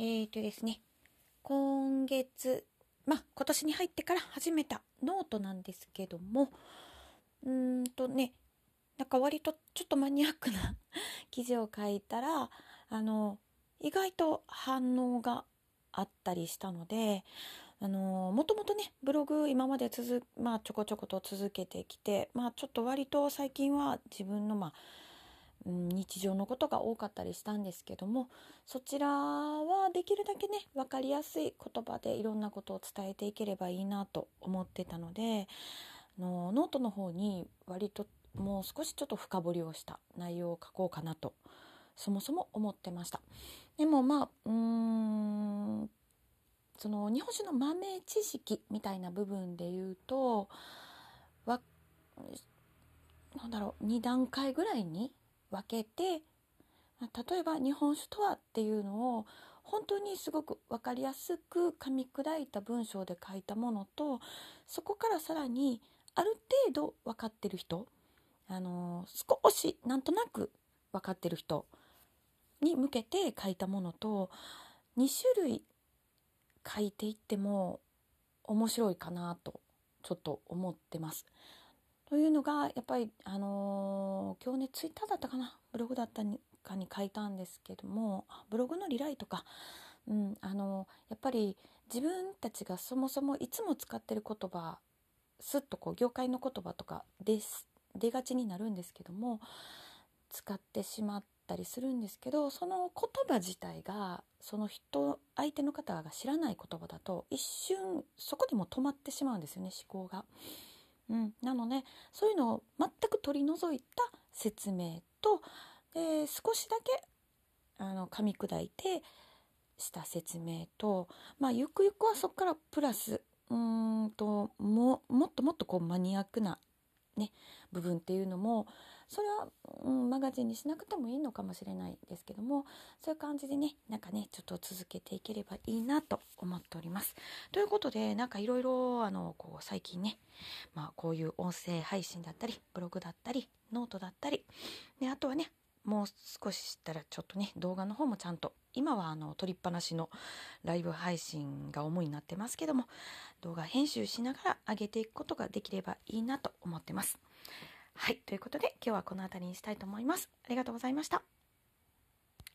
えっ、ー、とですね、今月、まあ、今年に入ってから始めたノートなんですけども、うんとね、なんか割とちょっとマニアックな 記事を書いたら、あの、意外と反応があったりしたので、あの、もともとね、ブログ今まで続、まあちょこちょこと続けてきて、まあちょっと割と最近は自分のまあ、うん、日常のことが多かったりしたんですけどもそちらはできるだけね分かりやすい言葉でいろんなことを伝えていければいいなと思ってたのでのノートの方に割ともう少しちょっと深掘りをした内容を書こうかなとそもそも思ってました。でもまあうんその日本酒の豆知識みたいな部分で言うとわなんだろう2段階ぐらいに分けて例えば日本酒とはっていうのを本当にすごく分かりやすく噛み砕いた文章で書いたものとそこからさらにある程度分かってる人あの少しなんとなく分かってる人に向けて書いたものと2種類書いていっても面白いかなとちょっと思ってます。というのがやっぱりあのー、今日ねツイッターだったかな？ブログだったかに書いたんですけどもブログのリライとか、うん、あのー、やっぱり自分たちがそもそもいつも使ってる言葉すっとこう業界の言葉とかです出がちになるんですけども使ってしまったりするんですけどその言葉自体がその人相手の方が知らない言葉だと一瞬そこでも止まってしまうんですよね思考が。うん、なのでそういうのを全く取り除いた説明とえ少しだけあの噛み砕いてした説明と、まあ、ゆくゆくはそこからプラスうんとももっともっとこうマニアックな、ね、部分っていうのもそれは、うん、マガジンにしなくてもいいのかもしれないですけどもそういう感じでねなんかねちょっと続けていければいいなと思っております。ということでなんかいろいろあのこう最近ね、まあ、こういう音声配信だったりブログだったりノートだったりであとはねもう少ししたらちょっとね動画の方もちゃんと今はあの撮りっぱなしのライブ配信が主になってますけども動画編集しながら上げていくことができればいいなと思ってます。はい。ということで、今日はこの辺りにしたいと思います。ありがとうございました。